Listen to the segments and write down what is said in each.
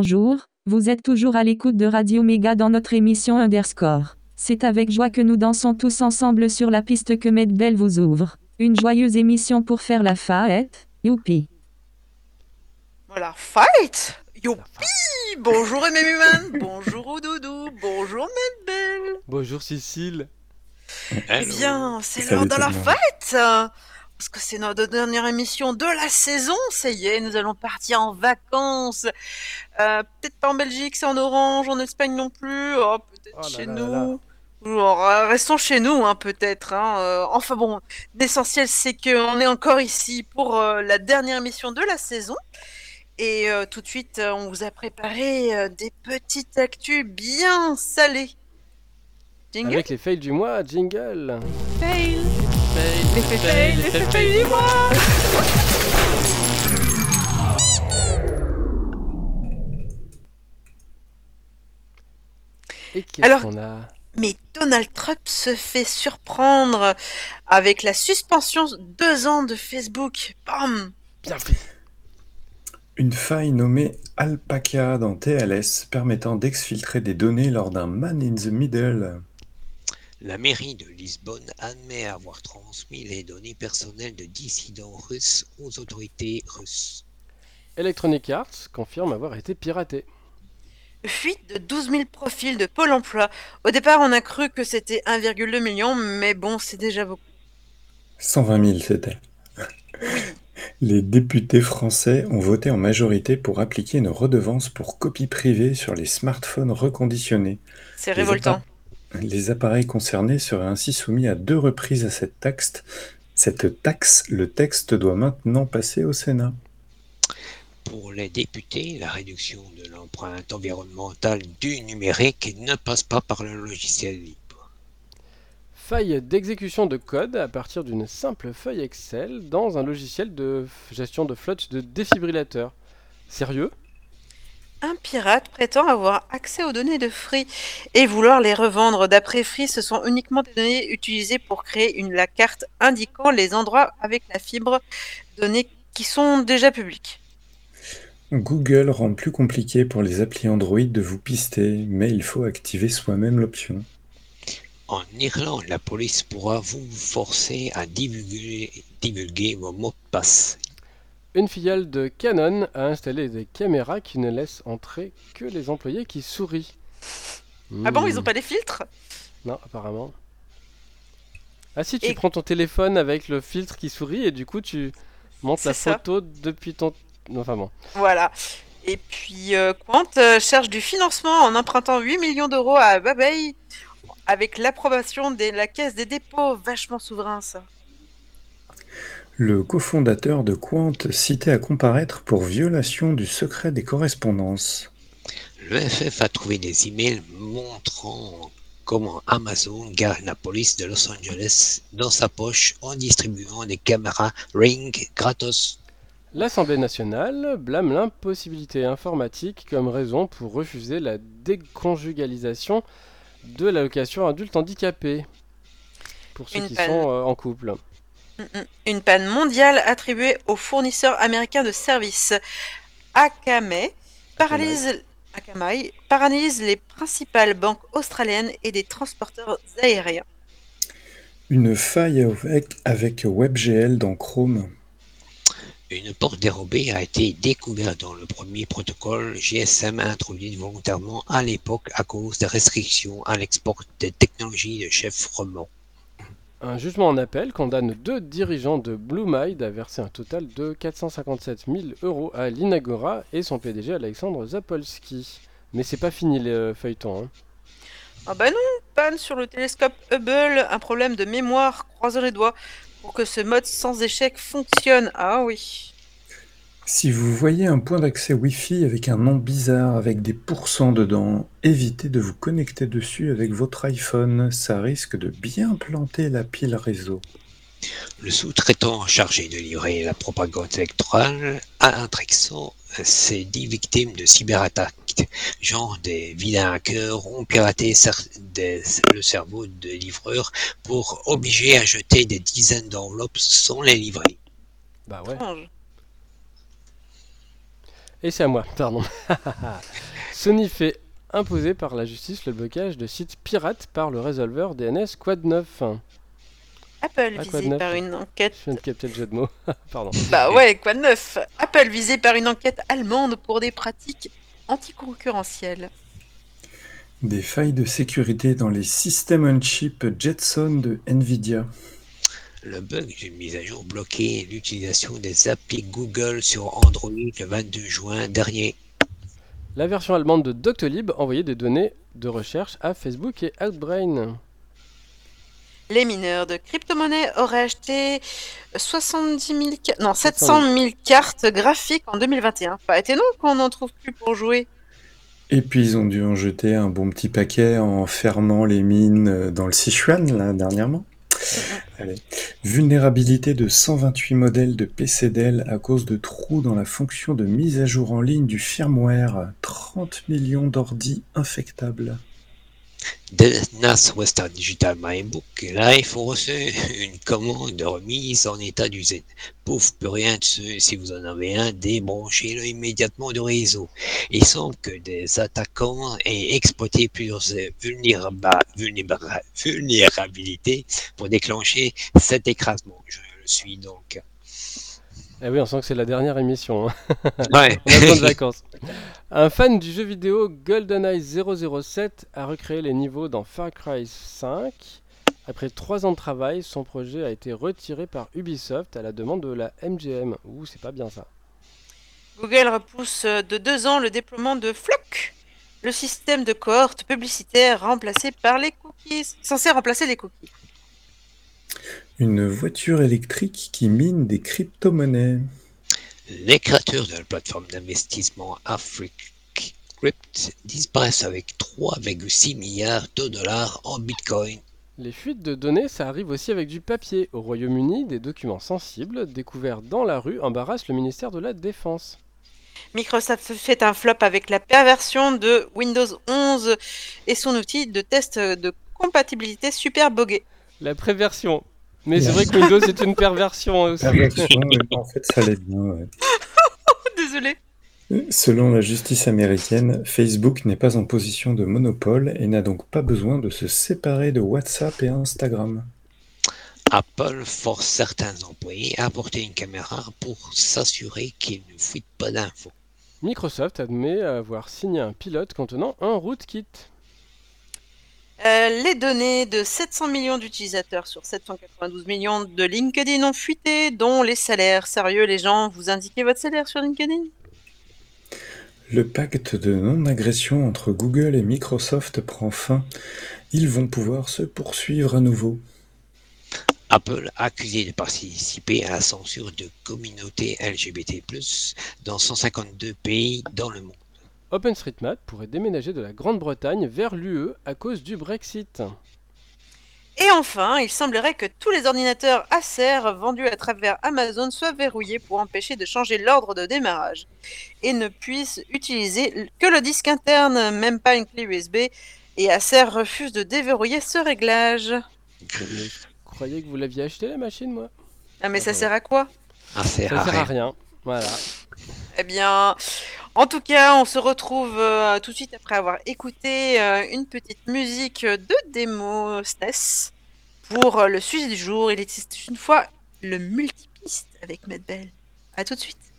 bonjour, vous êtes toujours à l'écoute de Radio Méga dans notre émission Underscore. C'est avec joie que nous dansons tous ensemble sur la piste que Medbell vous ouvre. Une joyeuse émission pour faire la fête. Youpi. Voilà, fight Youpi Bonjour Human bonjour Oudoudou, bonjour Medbell Bonjour Cécile. Eh bien, c'est l'heure de la fête Parce que c'est notre dernière émission de la saison, ça y est, nous allons partir en vacances. Euh, peut-être pas en Belgique, c'est en orange, en Espagne non plus, oh, peut-être Oh là chez là là nous. Alors, euh, restons chez nous, hein, peut-être. hein, euh, enfin bon, l'essentiel c'est qu'on est encore ici pour euh, la dernière émission de la saison. Et euh, tout de suite, on vous a préparé euh, des petites actus bien salées. Jingle? Avec les fails du mois, jingle. fail L'effet fail, l'effet fail du mois Et qu'est-ce Alors- qu'on a? Mais Donald Trump se fait surprendre avec la suspension deux ans de Facebook. Bam Bien fait. Une faille nommée Alpaca dans TLS permettant d'exfiltrer des données lors d'un man in the middle. La mairie de Lisbonne admet avoir transmis les données personnelles de dissidents russes aux autorités russes. Electronic Arts confirme avoir été piraté. Fuite de 12 000 profils de Pôle emploi. Au départ, on a cru que c'était 1,2 million, mais bon, c'est déjà beaucoup. 120 000 c'était. Les députés français ont voté en majorité pour appliquer une redevance pour copie privée sur les smartphones reconditionnés. C'est Les révoltant. Les appareils concernés seraient ainsi soumis à deux reprises à cette taxe. Cette taxe, le texte doit maintenant passer au Sénat. Pour les députés, la réduction de l'empreinte environnementale du numérique ne passe pas par le logiciel libre. Faille d'exécution de code à partir d'une simple feuille Excel dans un logiciel de gestion de flotte de défibrillateur. Sérieux? Un pirate prétend avoir accès aux données de Free et vouloir les revendre. D'après Free, ce sont uniquement des données utilisées pour créer une, la carte indiquant les endroits avec la fibre, données qui sont déjà publiques. Google rend plus compliqué pour les applis Android de vous pister, mais il faut activer soi-même l'option. En Irlande, la police pourra vous forcer à divulguer, divulguer vos mots de passe. Une filiale de Canon a installé des caméras qui ne laissent entrer que les employés qui sourient. Ah bon, Hmm. ils ont pas les filtres? Non, apparemment. Ah si, tu Et- prends ton téléphone avec le filtre qui sourit et du coup tu montes la C'est ça. photo depuis ton... Enfin bon. Voilà. Et puis euh, Quant euh, cherche du financement en empruntant 8 millions d'euros à Babay avec l'approbation de la caisse des dépôts. Vachement souverain ça. Le cofondateur de Quant cité à comparaître pour violation du secret des correspondances. Le FF a trouvé des emails montrant comment Amazon garde la police de Los Angeles dans sa poche en distribuant des caméras Ring gratos. L'Assemblée nationale blâme l'impossibilité informatique comme raison pour refuser la déconjugalisation de l'allocation adulte handicapé. Pour ceux Une qui peine. sont euh, en couple. Une panne mondiale attribuée au fournisseur américain de services Akamai paralyse, Akamai paralyse les principales banques australiennes et des transporteurs aériens. Une faille avec, avec WebGL dans Chrome. Une porte dérobée a été découverte dans le premier protocole GSM introduit volontairement à l'époque à cause des restrictions à l'export des technologies de chiffrement. Un jugement en appel condamne deux dirigeants de Blue Mind à verser un total de 457 000 euros à l'Inagora et son PDG Alexandre Zapolski. Mais c'est pas fini le feuilleton. hein. Ah bah non, panne sur le télescope Hubble, un problème de mémoire, croisons les doigts pour que ce mode sans échec fonctionne. Ah oui. Si vous voyez un point d'accès Wi-Fi avec un nom bizarre avec des pourcents dedans, évitez de vous connecter dessus avec votre iPhone, ça risque de bien planter la pile réseau. Le sous-traitant chargé de livrer la propagande électorale a intrexant ces dix victimes de cyberattaques. Genre des vilains hackers ont piraté cer- des- le cerveau de livreurs pour obliger à jeter des dizaines d'enveloppes sans les livrer. Bah ouais. Et c'est à moi, pardon. Sony fait imposer par la justice le blocage de sites pirates par le résolveur DNS Quad 9. Apple Ah, visé par une enquête. Je viens de capter le jeu de mots. pardon. Bah ouais, de neuf Apple visé par une enquête allemande pour des pratiques anticoncurrentielles. Des failles de sécurité dans les systèmes on-chip Jetson de Nvidia. Le bug d'une mise à jour bloquait l'utilisation des applis Google sur Android le 22 juin dernier. La version allemande de Doctolib envoyait des données de recherche à Facebook et Outbrain. Les mineurs de crypto-monnaies auraient acheté 70 000, ca- non, 700 000 cartes graphiques en 2021. Pas étonnant qu'on n'en trouve plus pour jouer. Et puis ils ont dû en jeter un bon petit paquet en fermant les mines dans le Sichuan, là, dernièrement. Vulnérabilité de 128 modèles de PC Dell à cause de trous dans la fonction de mise à jour en ligne du firmware. 30 millions d'ordis infectables. De NAS Western Digital MyBook Life ont reçu une commande de remise en état d'usine. Pouf, plus rien de ce, si vous en avez un, débranchez-le immédiatement du réseau. Il semble que des attaquants aient exploité plusieurs euh, vulnérabilités pour déclencher cet écrasement. Je le suis donc. Eh oui, on sent que c'est la dernière émission. hein. Ouais. On a de vacances. Un fan du jeu vidéo GoldenEye 007 a recréé les niveaux dans Far Cry 5. Après trois ans de travail, son projet a été retiré par Ubisoft à la demande de la MGM. Ouh, c'est pas bien ça. Google repousse de deux ans le déploiement de Flock, le système de cohorte publicitaire remplacé par les cookies, censé remplacer les cookies. Une voiture électrique qui mine des crypto-monnaies. Les créateurs de la plateforme d'investissement Afrique Crypt disparaissent avec 3,6 milliards de dollars en Bitcoin. Les fuites de données, ça arrive aussi avec du papier. Au Royaume-Uni, des documents sensibles découverts dans la rue embarrassent le ministère de la Défense. Microsoft fait un flop avec la perversion de Windows 11 et son outil de test de compatibilité super bogué. La préversion. Mais c'est vrai que Windows est une perversion aussi. Perversion, en fait, ça allait bien. ouais. Désolé. Selon la justice américaine, Facebook n'est pas en position de monopole et n'a donc pas besoin de se séparer de WhatsApp et Instagram. Apple force certains employés à apporter une caméra pour s'assurer qu'ils ne fuitent pas d'infos. Microsoft admet avoir signé un pilote contenant un rootkit. Euh, les données de 700 millions d'utilisateurs sur 792 millions de LinkedIn ont fuité, dont les salaires. Sérieux, les gens, vous indiquez votre salaire sur LinkedIn? Le pacte de non-agression entre Google et Microsoft prend fin. Ils vont pouvoir se poursuivre à nouveau. Apple accusé de participer à la censure de communautés LGBT+, dans 152 pays dans le monde. OpenStreetMap pourrait déménager de la Grande-Bretagne vers l'UE à cause du Brexit. Et enfin, il semblerait que tous les ordinateurs Acer vendus à travers Amazon soient verrouillés pour empêcher de changer l'ordre de démarrage et ne puissent utiliser que le disque interne, même pas une clé USB. Et Acer refuse de déverrouiller ce réglage. Mais je croyais que vous l'aviez acheté la machine, moi? Ah mais ça Ah, sert à quoi? Ah, Ça sert à rien. Voilà. Eh bien, en tout cas, on se retrouve euh, tout de suite après avoir écouté euh, une petite musique de démo pour euh, le sujet du jour. Il était une fois le multipiste avec Medbell. À tout de suite.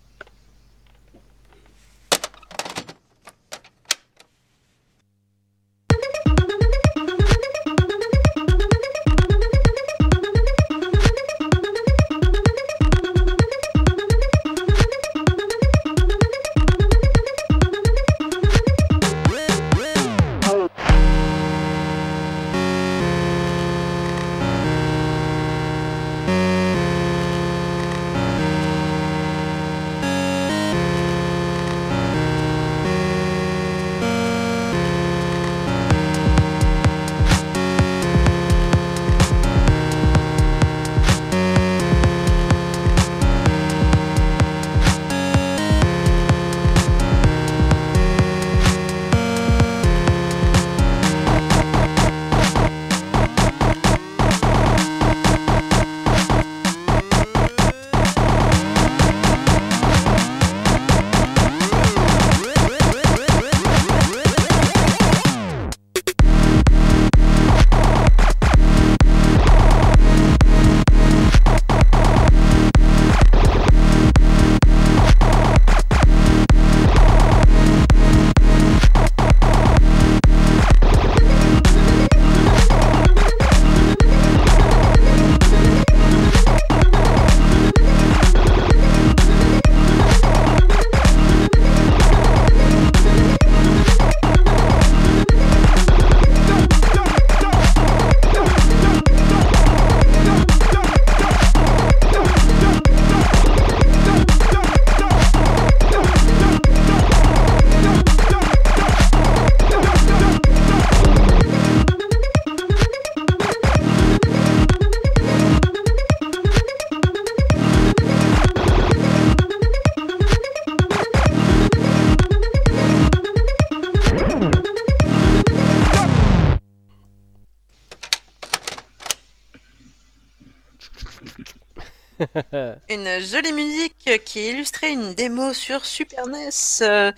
Jolie musique qui illustrait une démo sur Super NES euh,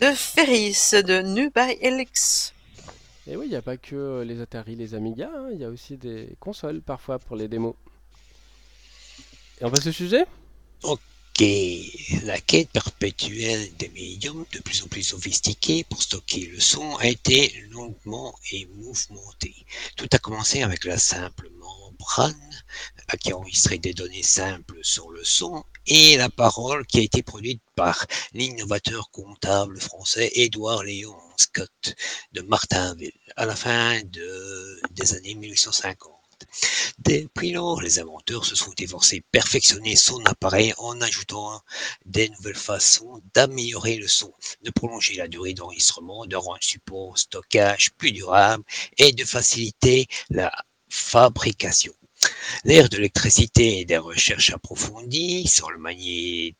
de Ferris de New by Elix. Et oui, il n'y a pas que les Atari, les Amiga, hein, il y a aussi des consoles parfois pour les démos. Et on passe au sujet? Ok, la quête perpétuelle des médiums de plus en plus sophistiqués pour stocker le son a été longuement et mouvementée. Tout a commencé avec la simple qui a enregistré des données simples sur le son et la parole qui a été produite par l'innovateur comptable français Édouard Léon Scott de Martinville à la fin de, des années 1850. Depuis lors, les inventeurs se sont efforcés de perfectionner son appareil en ajoutant des nouvelles façons d'améliorer le son, de prolonger la durée d'enregistrement, de rendre le support stockage plus durable et de faciliter la fabrication. L'ère de l'électricité et des recherches approfondies sur le magnétisme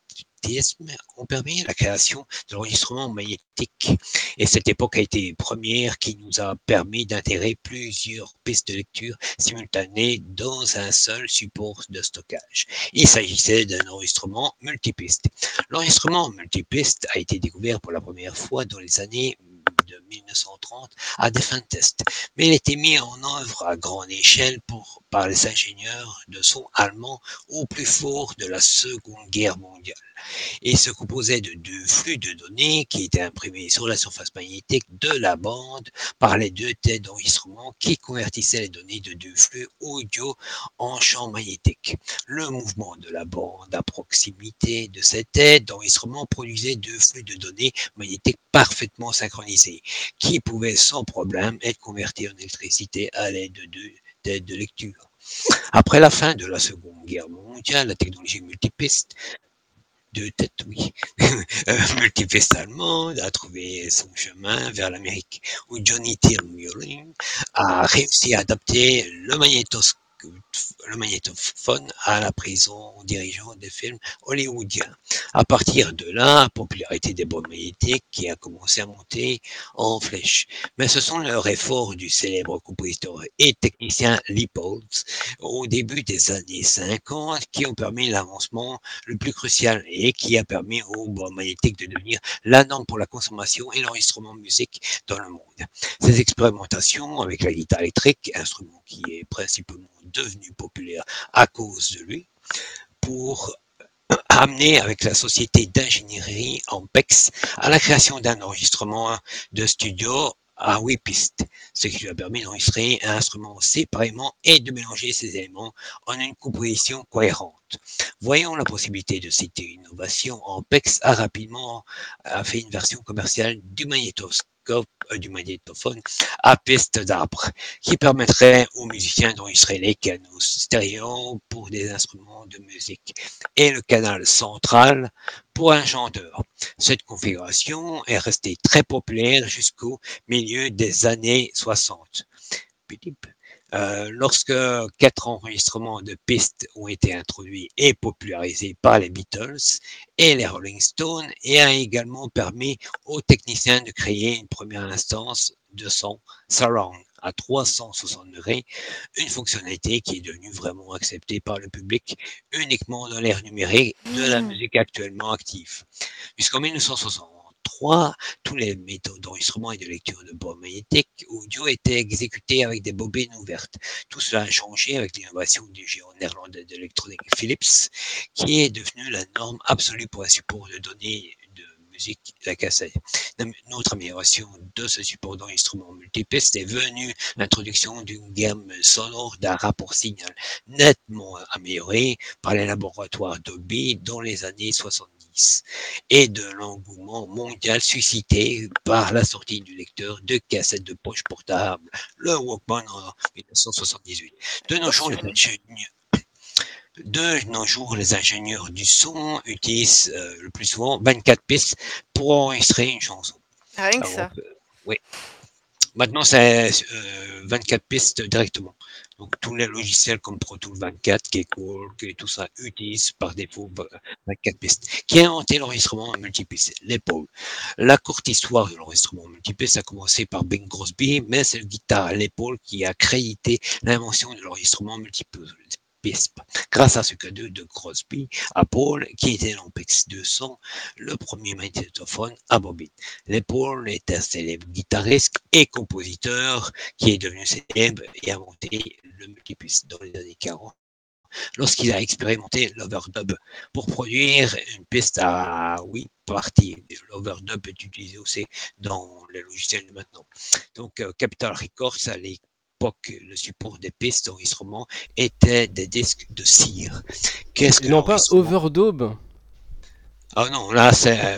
ont permis la création de l'enregistrement magnétique. Et cette époque a été première qui nous a permis d'intégrer plusieurs pistes de lecture simultanées dans un seul support de stockage. Il s'agissait d'un enregistrement multipiste. L'enregistrement multipiste a été découvert pour la première fois dans les années 1930 à des fins de test, mais il été mis en œuvre à grande échelle pour, par les ingénieurs de son allemands au plus fort de la Seconde Guerre mondiale et se composait de deux flux de données qui étaient imprimés sur la surface magnétique de la bande par les deux têtes d'enregistrement qui convertissaient les données de deux flux audio en champ magnétique. Le mouvement de la bande à proximité de cette tête d'enregistrement produisait deux flux de données magnétiques parfaitement synchronisés qui pouvaient sans problème être convertis en électricité à l'aide de deux de lecture. Après la fin de la Seconde Guerre mondiale, la technologie multipiste deux têtes, oui, euh, multipiste allemande a trouvé son chemin vers l'Amérique, où Johnny Tillmuring a réussi à adapter le magnétoscope le magnétophone à la prison dirigeant des films hollywoodiens. À partir de là, la popularité des bombes magnétiques qui a commencé à monter en flèche. Mais ce sont leurs efforts du célèbre compositeur et technicien Leopold au début des années 50 qui ont permis l'avancement le plus crucial et qui a permis aux bombes magnétiques de devenir la norme pour la consommation et l'enregistrement de musique dans le monde. Ces expérimentations avec la guitare électrique, instrument qui est principalement devenu populaire à cause de lui, pour amener avec la société d'ingénierie en PEX à la création d'un enregistrement de studio à huit pistes, ce qui lui a permis d'enregistrer un instrument séparément et de mélanger ces éléments en une composition cohérente. Voyons la possibilité de cette innovation, en PEX a rapidement fait une version commerciale du magnétoscope du magnétophone à piste d'arbre, qui permettrait aux musiciens d'enregistrer les canaux stéréo pour des instruments de musique et le canal central pour un chanteur. Cette configuration est restée très populaire jusqu'au milieu des années 60. Euh, lorsque quatre enregistrements de pistes ont été introduits et popularisés par les Beatles et les Rolling Stones, et a également permis aux techniciens de créer une première instance de son surround à 360 degrés, une fonctionnalité qui est devenue vraiment acceptée par le public uniquement dans l'ère numérique de la musique actuellement active. Puisqu'en 1960, tous les méthodes d'enregistrement et de lecture de bande magnétique audio étaient exécutés avec des bobines ouvertes. Tout cela a changé avec l'innovation du géant néerlandais d'électronique Philips, qui est devenu la norme absolue pour un support de données de musique, la cassette. Une autre amélioration de ce support d'enregistrement multipiste est venue l'introduction d'une gamme sonore d'un rapport signal nettement amélioré par les laboratoires Dolby dans les années 70 et de l'engouement mondial suscité par la sortie du lecteur de cassettes de poche portable, le Walkman en 1978. De nos jours, les ingénieurs, de nos jours, les ingénieurs du son utilisent euh, le plus souvent 24 pistes pour enregistrer une chanson. Rien que ça. Euh, oui. Maintenant, c'est euh, 24 pistes directement. Donc, tous les logiciels comme Pro Tools 24, Keycork et tout ça utilisent par défaut 24 pistes. Qui a inventé l'enregistrement multipiste L'épaule. La courte histoire de l'enregistrement multipiste a commencé par Bing Crosby, mais c'est le guitare à l'épaule qui a crédité l'invention de l'enregistrement multipiste Grâce à ce cadeau de Crosby à Paul, qui était l'Ampex 200, le premier magnétophone à bobine. Les Paul est un célèbre guitariste et compositeur qui est devenu célèbre et a monté le multipiste dans les années 40 lorsqu'il a expérimenté l'overdub pour produire une piste à huit parties. L'overdub est utilisé aussi dans les logiciels de maintenant. Donc, euh, Capital Records, à l'époque, le support des pistes d'enregistrement était des disques de cire. Qu'est-ce que non pas overdub Ah non, là,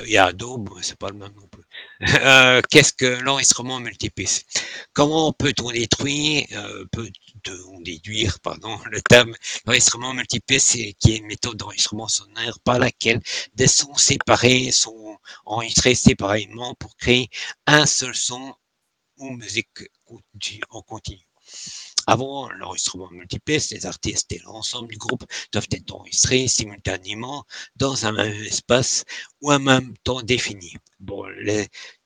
il y a Adobe, c'est pas le même nom. Euh, qu'est-ce que l'enregistrement multipiste Comment peut-on détruire, euh, peut-on déduire, pardon, le terme l'enregistrement multipiste, qui est une méthode d'enregistrement sonore par laquelle des sons séparés sont enregistrés séparément pour créer un seul son ou musique en continu. Avant l'enregistrement multipiste, les artistes et l'ensemble du groupe doivent être enregistrés simultanément dans un même espace ou un même temps défini. Bon,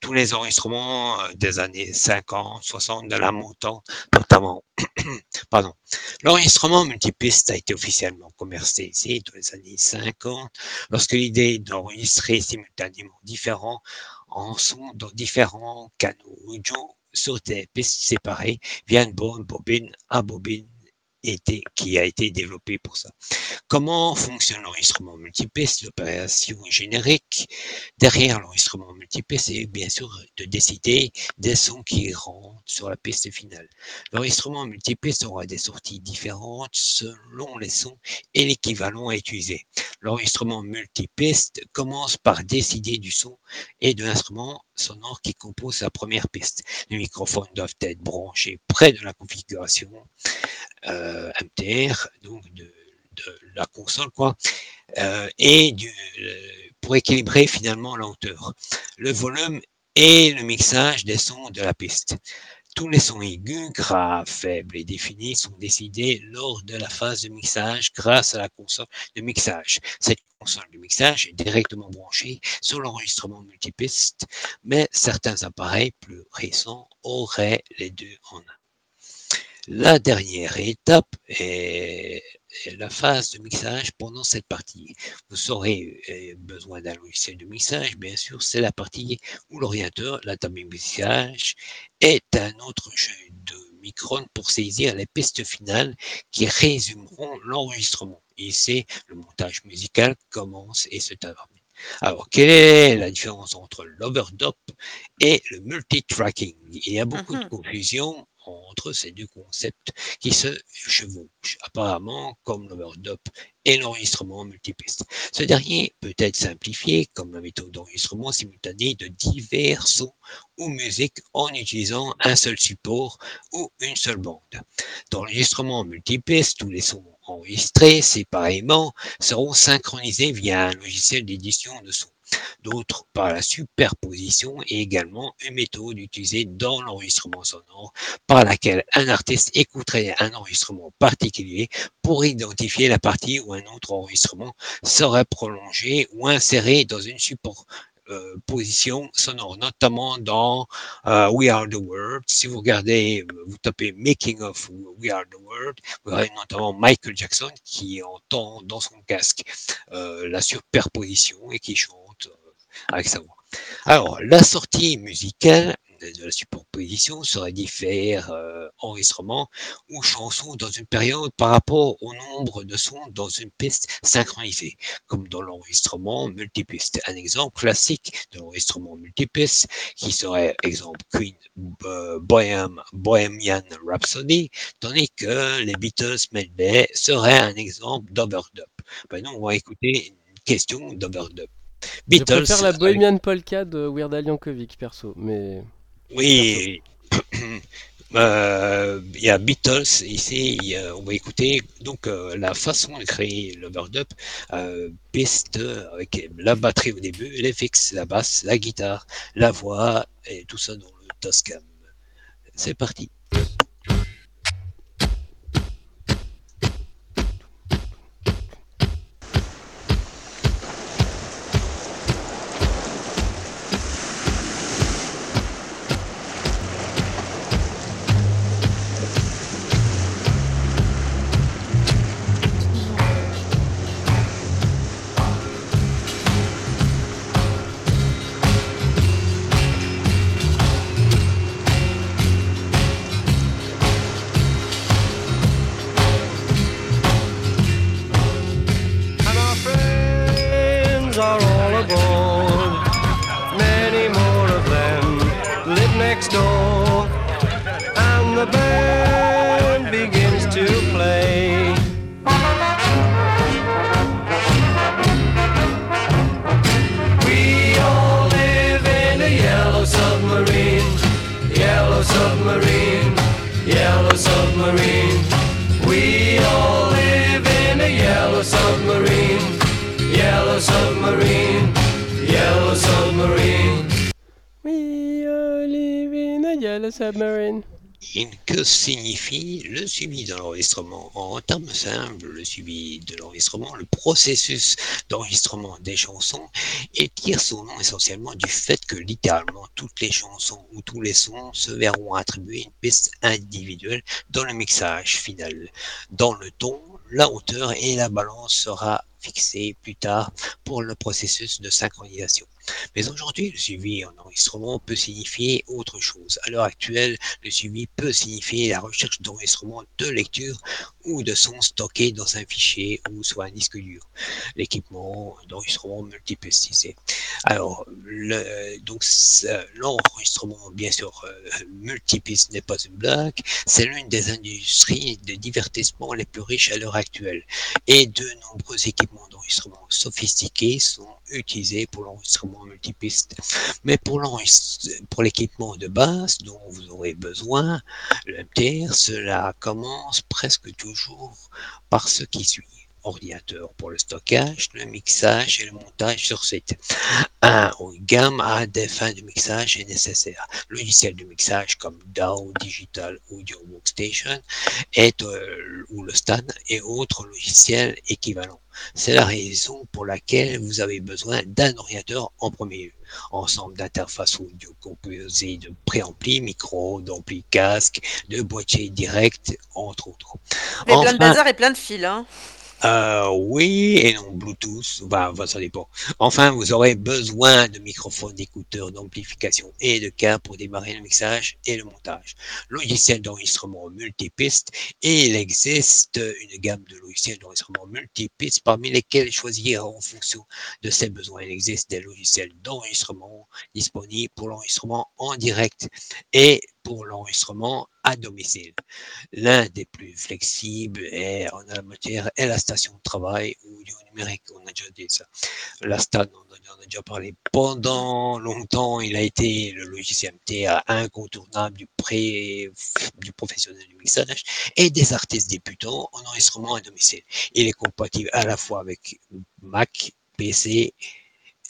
tous les enregistrements euh, des années 50, 60 de la montant, notamment, pardon. L'enregistrement multipiste a été officiellement commercialisé dans les années 50 lorsque l'idée d'enregistrer simultanément différents en sont dans différents canaux audio pistes séparées via une bonne bobine à bobine qui a été développé pour ça. Comment fonctionne l'enregistrement multipiste, l'opération générique Derrière l'enregistrement multipiste, c'est bien sûr de décider des sons qui rentrent sur la piste finale. L'enregistrement multipiste aura des sorties différentes selon les sons et l'équivalent à utiliser. L'enregistrement multipiste commence par décider du son et de l'instrument sonore qui compose la première piste. Les microphones doivent être branchés près de la configuration MTR, donc de, la console, quoi, euh, et du, pour équilibrer finalement la le volume et le mixage des sons de la piste. Tous les sons aigus, graves, faibles et définis sont décidés lors de la phase de mixage grâce à la console de mixage. Cette console de mixage est directement branchée sur l'enregistrement multipiste, mais certains appareils plus récents auraient les deux en un. La dernière étape est la phase de mixage pendant cette partie. Vous aurez euh, besoin d'un logiciel de mixage, bien sûr, c'est la partie où l'orienteur, la table de mixage, est un autre jeu de micron pour saisir les pistes finales qui résumeront l'enregistrement. Et c'est le montage musical commence et se termine. Alors, quelle est la différence entre l'overdub et le multitracking? Il y a beaucoup de mhm. confusion entre ces deux concepts qui se chevauchent, apparemment comme l'overdub et l'enregistrement multipiste. Ce dernier peut être simplifié comme la méthode d'enregistrement simultané de divers sons ou musiques en utilisant un seul support ou une seule bande. Dans l'enregistrement multipiste, tous les sons enregistrés séparément seront synchronisés via un logiciel d'édition de son d'autres par la superposition et également une méthode utilisée dans l'enregistrement sonore par laquelle un artiste écouterait un enregistrement particulier pour identifier la partie où un autre enregistrement serait prolongé ou inséré dans une superposition position sonore, notamment dans euh, We Are the World. Si vous regardez, vous tapez Making of We Are the World, vous verrez notamment Michael Jackson qui entend dans son casque euh, la superposition et qui chante avec sa voix. Alors, la sortie musicale de la superposition serait différents euh, enregistrements ou chansons dans une période par rapport au nombre de sons dans une piste synchronisée, comme dans l'enregistrement multipiste. Un exemple classique de l'enregistrement multipiste qui serait, exemple, Queen euh, Bohemian Rhapsody, tandis que les Beatles Medley serait un exemple d'overdub. Ben on va écouter une question d'overdub. Beatles. Je préfère la Bohemian Polka de Weird Al Yankovic, perso, mais... Oui, euh, il y a Beatles ici, on va écouter donc euh, la façon de créer l'overdub, euh, piste avec la batterie au début, les fixes, la basse, la guitare, la voix et tout ça dans le Tascam. C'est parti. Yellow que signifie le suivi de l'enregistrement? En termes simples, le suivi de l'enregistrement, le processus d'enregistrement des chansons, et tire son nom essentiellement du fait que littéralement toutes les chansons ou tous les sons se verront attribuer une piste individuelle dans le mixage final. Dans le ton, la hauteur et la balance sera fixée plus tard pour le processus de synchronisation. Mais aujourd'hui, le suivi en enregistrement peut signifier autre chose. À l'heure actuelle, le suivi peut signifier la recherche d'enregistrement de lecture ou de son stocké dans un fichier ou soit un disque dur. L'équipement d'enregistrement multipestisé. Alors, donc l'enregistrement, bien sûr, euh, multipiste n'est pas une blague. C'est l'une des industries de divertissement les plus riches à l'heure actuelle. Et de nombreux équipements d'enregistrement sophistiqués sont utilisés pour l'enregistrement multipiste. Mais pour pour l'équipement de base dont vous aurez besoin, le MTR, cela commence presque toujours par ce qui suit ordinateur pour le stockage, le mixage et le montage sur site. Un une gamme à des fins de mixage est nécessaire. Logiciel de mixage comme DAW, Digital Audio Workstation est, euh, ou le STAN et autres logiciels équivalents. C'est la raison pour laquelle vous avez besoin d'un ordinateur en premier lieu. Ensemble d'interfaces audio composées de préampli, micro, d'ampli casque, de boîtiers directs, entre autres. Et plein de bazar et plein de fils, hein. Euh, oui et non, Bluetooth, bah, ça dépend. Enfin, vous aurez besoin de microphones, d'écouteurs, d'amplification et de câbles pour démarrer le mixage et le montage. Logiciel d'enregistrement multipiste et il existe une gamme de logiciels d'enregistrement multipiste parmi lesquels choisir en fonction de ses besoins. Il existe des logiciels d'enregistrement disponibles pour l'enregistrement en direct et pour l'enregistrement à domicile. L'un des plus flexibles est, en la matière est la station de travail audio numérique. On a déjà dit ça. La STAN, on a déjà parlé. Pendant longtemps, il a été le logiciel MTA incontournable du, pré, du professionnel du mixage et des artistes débutants en enregistrement à domicile. Il est compatible à la fois avec Mac, PC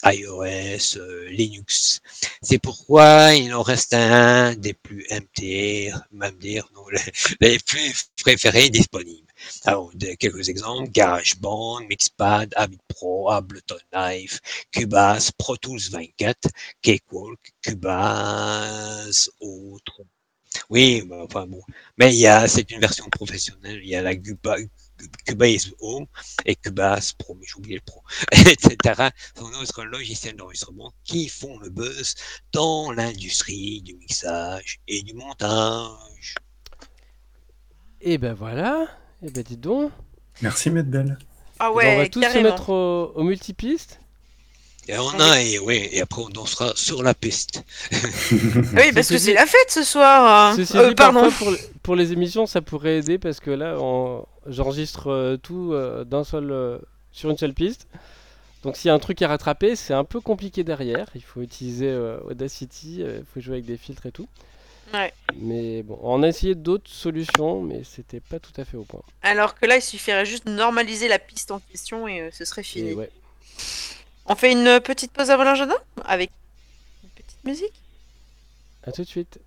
iOS, euh, Linux. C'est pourquoi il en reste un des plus MTR, même dire, non, les, plus préférés disponibles. Alors, quelques exemples, GarageBand, Mixpad, Avid Pro, Ableton Live, Cubase, Pro Tools 24, Cakewalk, Cubase, autres. Oui, enfin bon. Mais il y a, c'est une version professionnelle, il y a la Cubase, Cubase Home et Cubase Pro, mais j'ai oublié le Pro, etc. sont d'autres logiciels d'enregistrement qui font le buzz dans l'industrie du mixage et du montage. Et ben voilà, et ben dis donc. Merci Medbel. Ah ouais, on va tous se mettre au, au multipiste. Et on a, et, oui, et après on dansera sur la piste. oui, parce que c'est la fête ce soir. hein. Ceci Euh, dit, pardon. pour, pour les émissions, ça pourrait aider parce que là, j'enregistre euh, tout euh, d'un seul, sur une seule piste. Donc s'il y a un truc à rattraper, c'est un peu compliqué derrière. Il faut utiliser euh, Audacity, il faut jouer avec des filtres et tout. Ouais. Mais bon, on a essayé d'autres solutions, mais c'était pas tout à fait au point. Alors que là, il suffirait juste de normaliser la piste en question et euh, ce serait fini. Et ouais. On fait une petite pause avant l'agenda avec une petite musique? À tout de suite.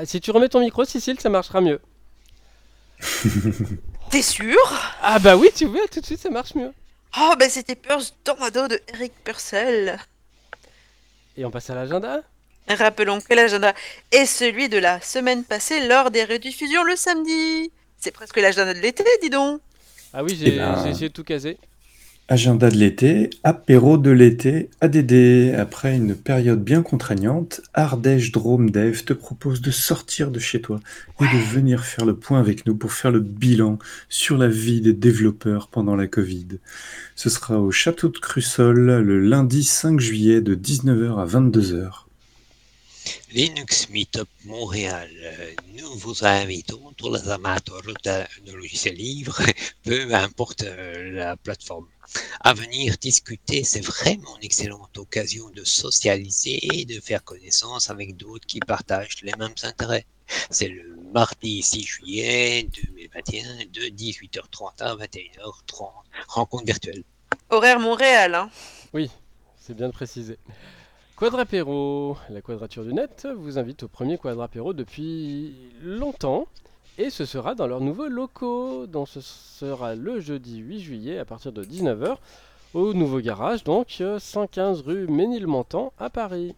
Ah, si tu remets ton micro, Cécile, ça marchera mieux. T'es sûr? Ah bah oui, tu vois, tout de suite, ça marche mieux. Oh, ben c'était Purse Tornado de Eric Purcell. Et on passe à l'agenda? Rappelons que l'agenda est celui de la semaine passée lors des rediffusions le samedi. C'est presque l'agenda de l'été, dis donc. Ah oui, j'ai Eh ben- j'ai essayé de tout caser. Agenda de l'été, apéro de l'été, ADD. Après une période bien contraignante, Ardèche Drôme Dev te propose de sortir de chez toi et de venir faire le point avec nous pour faire le bilan sur la vie des développeurs pendant la Covid. Ce sera au château de Crussol le lundi 5 juillet de 19h à 22h. Linux Meetup Montréal, euh, nous vous invitons, tous les amateurs de, de logiciels libres, peu importe euh, la plateforme, à venir discuter. C'est vraiment une excellente occasion de socialiser et de faire connaissance avec d'autres qui partagent les mêmes intérêts. C'est le mardi 6 juillet 2021 de 18h30 à 21h30. Rencontre virtuelle. Horaire Montréal, hein. C'est bien de préciser. Quadrapéro, la quadrature du net vous invite au premier quadrapéro depuis longtemps. Et ce sera dans leurs nouveaux locaux. Donc ce sera le jeudi 8 juillet à partir de 19h au nouveau garage, donc euh, 115 rue Ménilmontant à Paris.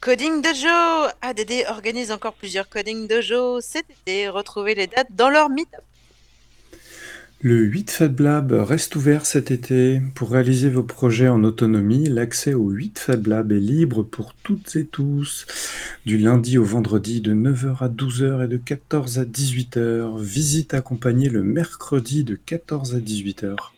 Coding Dojo ADD organise encore plusieurs Coding Dojo cet été. Retrouvez les dates dans leur meetup. Le 8 Fab Lab reste ouvert cet été. Pour réaliser vos projets en autonomie, l'accès au 8 Fab Lab est libre pour toutes et tous. Du lundi au vendredi de 9h à 12h et de 14 à 18h. Visite accompagnée le mercredi de 14 à 18h.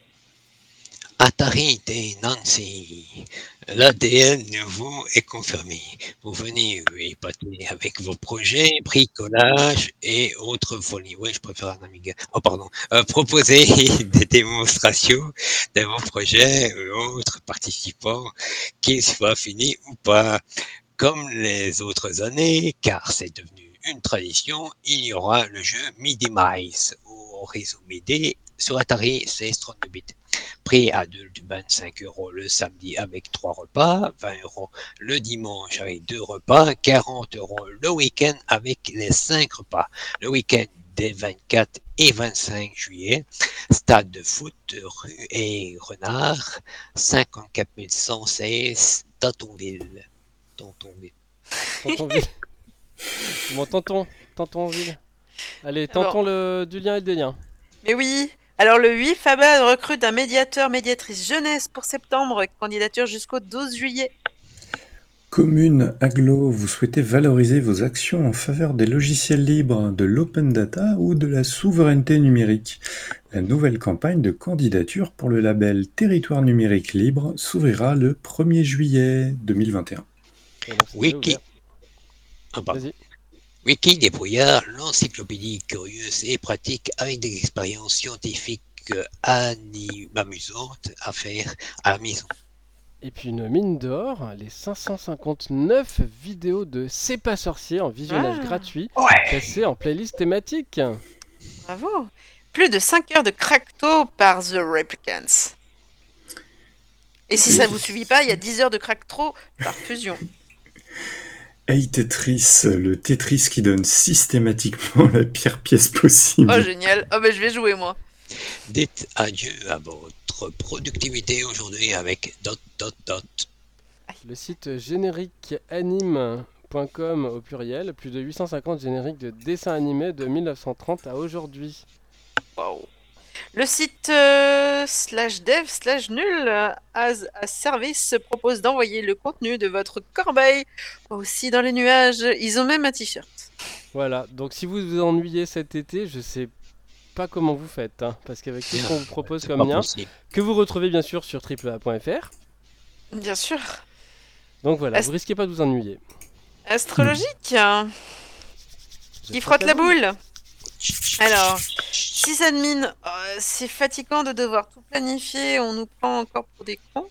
Atari des Nancy. L'ADN nouveau est confirmé. Vous venez épater avec vos projets, bricolage et autres folies. Oui, je préfère un Amiga. Oh, pardon. Euh, proposer des démonstrations de vos projets aux autres participants, qu'ils soient finis ou pas. Comme les autres années, car c'est devenu une tradition, il y aura le jeu Midi Mice au réseau MIDI sur Atari 1632 bits prix adulte 25 euros le samedi avec trois repas, 20 euros le dimanche avec deux repas, 40 euros le week-end avec les cinq repas. Le week-end des 24 et 25 juillet, stade de foot rue et Renard, 54 116 Tatonville. Tatonville. Tontonville. bon, tonton, tontonville. Allez, tentons le, du lien et des liens. Mais oui alors le 8 Fabad recrute un médiateur, médiatrice jeunesse pour septembre, candidature jusqu'au 12 juillet. Commune Aglo, vous souhaitez valoriser vos actions en faveur des logiciels libres, de l'open data ou de la souveraineté numérique? La nouvelle campagne de candidature pour le label Territoire numérique libre s'ouvrira le 1er juillet 2021. Et donc, c'est déjà Wiki. ouvert. Ah. Vas-y. Wiki débrouillard, l'encyclopédie curieuse et pratique avec des expériences scientifiques amusantes à faire à la maison. Et puis une mine d'or, les 559 vidéos de C'est pas sorcier en visionnage Ah. gratuit, Ouais classées en playlist thématique. Bravo Plus de 5 heures de cracto par The Replicants. Et si ça vous suffit pas, il y a 10 heures de cractro par fusion. Hey Tetris, le Tetris qui donne systématiquement la pire pièce possible. Oh génial Oh ben je vais jouer moi Dites adieu à votre productivité aujourd'hui avec dot dot dot. Le site génériqueanime.com au pluriel, plus de 850 génériques de dessins animés de 1930 à aujourd'hui. Waouh. Le site euh, slash dev slash nul euh, as a service se propose d'envoyer le contenu de votre corbeille aussi dans les nuages. Ils ont même un t-shirt. Voilà, donc si vous vous ennuyez cet été, je sais pas comment vous faites, hein, parce qu'avec tout ce qu'on vous propose comme lien, que vous retrouvez bien sûr sur triplea.fr, Bien sûr. donc voilà, Est-ce- vous risquez pas de vous ennuyer. Astrologique. hein. Qui frotte frotte la boule Alors, sysadmin, euh, c'est fatigant de devoir tout planifier, on nous prend encore pour des cons.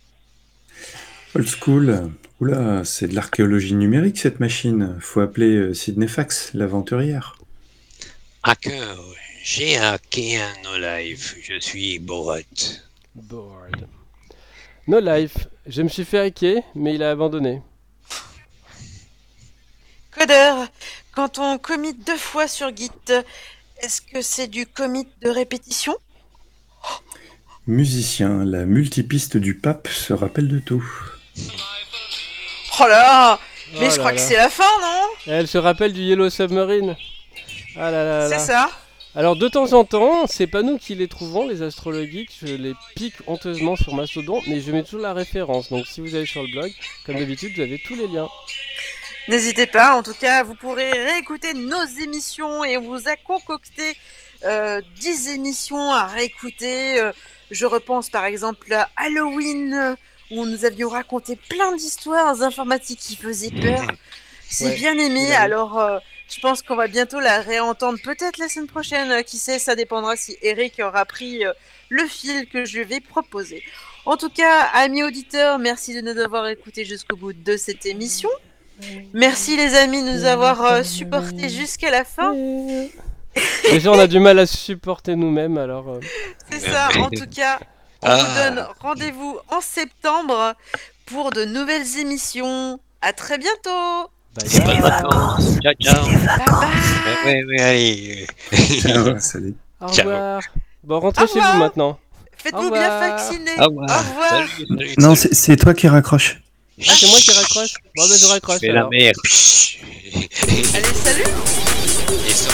Old school. Oula, c'est de l'archéologie numérique cette machine. Faut appeler euh, Sydney Fax, l'aventurière. Hacker, j'ai hacké un no live. Je suis Borat. Bored. No life, je me suis fait hacker, mais il a abandonné. Codeur, quand on commit deux fois sur Git, est-ce que c'est du commit de répétition? Musicien, la multipiste du pape se rappelle de tout. Oh là Mais Oh je là crois que là. c'est la fin, non? Elle se rappelle du Yellow Submarine. Ah là là là. C'est ça Alors de temps en temps, c'est pas nous qui les trouvons, les astrologiques, je les pique honteusement sur Mastodon, mais je mets toujours la référence. Donc si vous allez sur le blog, comme d'habitude, vous avez tous les liens. N'hésitez pas, en tout cas, vous pourrez réécouter nos émissions et on vous a concocté euh, 10 émissions à réécouter. Euh, je repense par exemple à Halloween, euh, où nous avions raconté plein d'histoires informatiques qui faisaient peur. C'est Ouais, bien aimé, alors euh, je pense qu'on va bientôt la réentendre, peut-être la semaine prochaine, euh, qui sait, ça dépendra si Eric aura pris euh, le fil que je vais proposer. En tout cas, amis auditeurs, merci de nous avoir écoutés jusqu'au bout de cette émission. Merci les amis de nous avoir euh, supportés jusqu'à la fin. Déjà, on a du mal à se supporter nous-mêmes, alors. euh, C'est ça, en tout cas, on Ah. vous donne rendez-vous en septembre pour de nouvelles émissions. À très bientôt. bye Bonnes bye. vacances. Ciao, ciao. Bye bye. Ouais, ouais, ouais, allez. Ciao, salut. Au Ciao. revoir. Bon, rentrez Au chez revoir. vous maintenant. Faites-vous bien revoir. vacciner. Au revoir. Salut, salut, Non, salut. c'est c'est toi qui raccroche. Ah, c'est moi qui raccroche Bon, bah, je raccroche Fais la alors. merde. Allez, salut. Et ça.